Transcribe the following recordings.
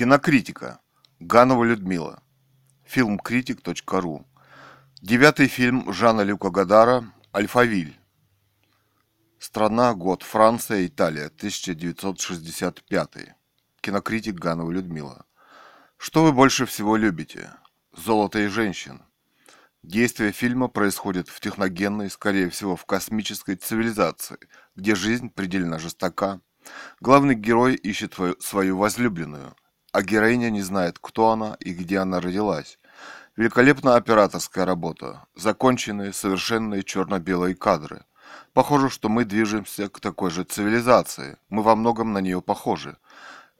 Кинокритика. Ганова Людмила. Фильмкритик.ру. Девятый фильм Жана Люка Гадара «Альфавиль». Страна, год, Франция, Италия, 1965. Кинокритик Ганова Людмила. Что вы больше всего любите? Золото и женщин. Действие фильма происходит в техногенной, скорее всего, в космической цивилизации, где жизнь предельно жестока. Главный герой ищет свою возлюбленную, а героиня не знает, кто она и где она родилась. Великолепная операторская работа, законченные, совершенные черно-белые кадры. Похоже, что мы движемся к такой же цивилизации, мы во многом на нее похожи.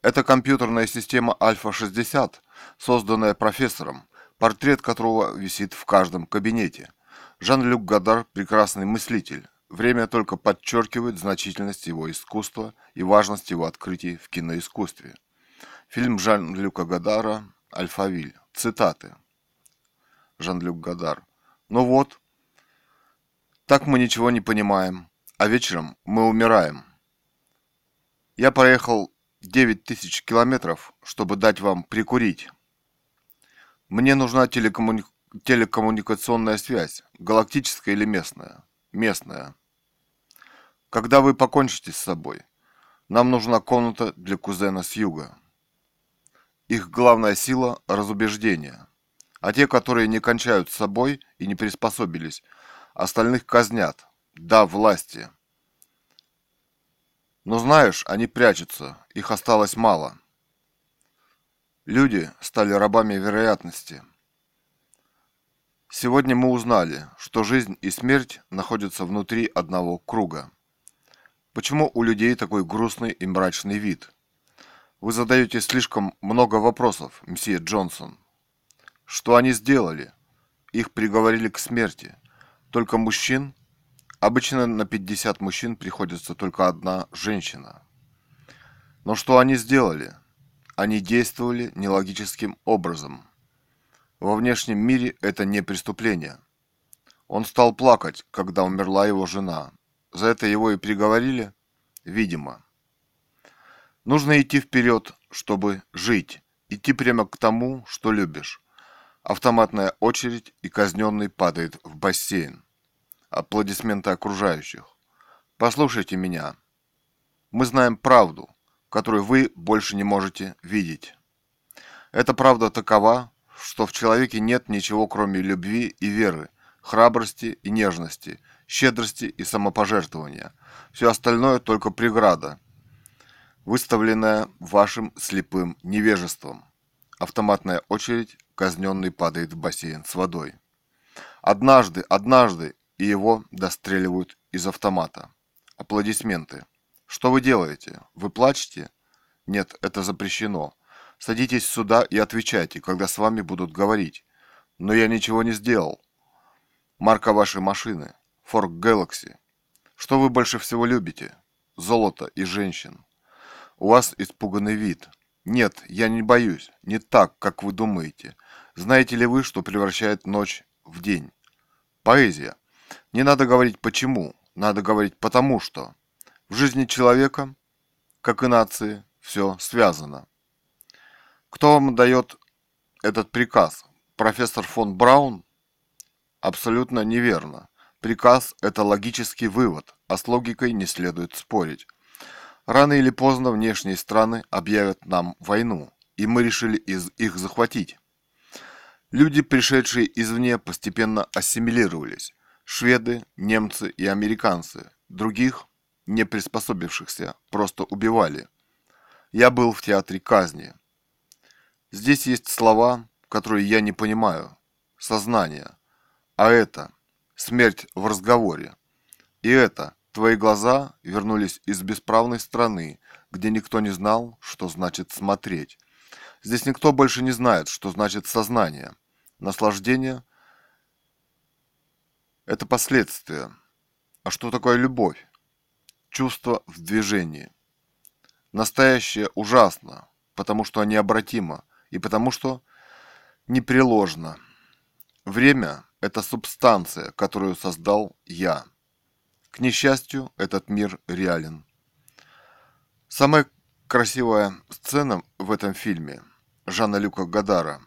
Это компьютерная система Альфа-60, созданная профессором, портрет которого висит в каждом кабинете. Жан-Люк Гадар – прекрасный мыслитель. Время только подчеркивает значительность его искусства и важность его открытий в киноискусстве. Фильм Жан-Люка Гадара «Альфавиль». Цитаты. Жан-Люк Гадар. Ну вот, так мы ничего не понимаем, а вечером мы умираем. Я проехал 9 тысяч километров, чтобы дать вам прикурить. Мне нужна телекоммуни... телекоммуникационная связь, галактическая или местная? Местная. Когда вы покончите с собой, нам нужна комната для кузена с юга. Их главная сила – разубеждение. А те, которые не кончают с собой и не приспособились, остальных казнят. Да, власти. Но знаешь, они прячутся, их осталось мало. Люди стали рабами вероятности. Сегодня мы узнали, что жизнь и смерть находятся внутри одного круга. Почему у людей такой грустный и мрачный вид? Вы задаете слишком много вопросов, мсье Джонсон. Что они сделали? Их приговорили к смерти. Только мужчин? Обычно на 50 мужчин приходится только одна женщина. Но что они сделали? Они действовали нелогическим образом. Во внешнем мире это не преступление. Он стал плакать, когда умерла его жена. За это его и приговорили? Видимо. Нужно идти вперед, чтобы жить. Идти прямо к тому, что любишь. Автоматная очередь, и казненный падает в бассейн. Аплодисменты окружающих. Послушайте меня. Мы знаем правду которую вы больше не можете видеть. Эта правда такова, что в человеке нет ничего, кроме любви и веры, храбрости и нежности, щедрости и самопожертвования. Все остальное только преграда, выставленная вашим слепым невежеством. Автоматная очередь, казненный падает в бассейн с водой. Однажды, однажды, и его достреливают из автомата. Аплодисменты. Что вы делаете? Вы плачете? Нет, это запрещено. Садитесь сюда и отвечайте, когда с вами будут говорить. Но я ничего не сделал. Марка вашей машины. Ford Galaxy. Что вы больше всего любите? Золото и женщин. У вас испуганный вид. Нет, я не боюсь. Не так, как вы думаете. Знаете ли вы, что превращает ночь в день? Поэзия. Не надо говорить почему. Надо говорить потому что. В жизни человека, как и нации, все связано. Кто вам дает этот приказ? Профессор фон Браун? Абсолютно неверно. Приказ – это логический вывод, а с логикой не следует спорить. Рано или поздно внешние страны объявят нам войну, и мы решили из их захватить. Люди, пришедшие извне, постепенно ассимилировались. Шведы, немцы и американцы. Других не приспособившихся, просто убивали. Я был в театре казни. Здесь есть слова, которые я не понимаю. Сознание. А это смерть в разговоре. И это твои глаза вернулись из бесправной страны, где никто не знал, что значит смотреть. Здесь никто больше не знает, что значит сознание. Наслаждение – это последствия. А что такое любовь? чувство в движении. Настоящее ужасно, потому что необратимо и потому что непреложно. Время – это субстанция, которую создал я. К несчастью, этот мир реален. Самая красивая сцена в этом фильме Жана Люка Гадара.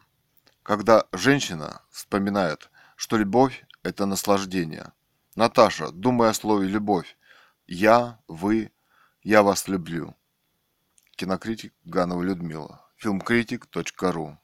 Когда женщина вспоминает, что любовь – это наслаждение. Наташа, думая о слове «любовь», я, вы, я вас люблю. Кинокритик Ганова Людмила. Фильмкритик.ру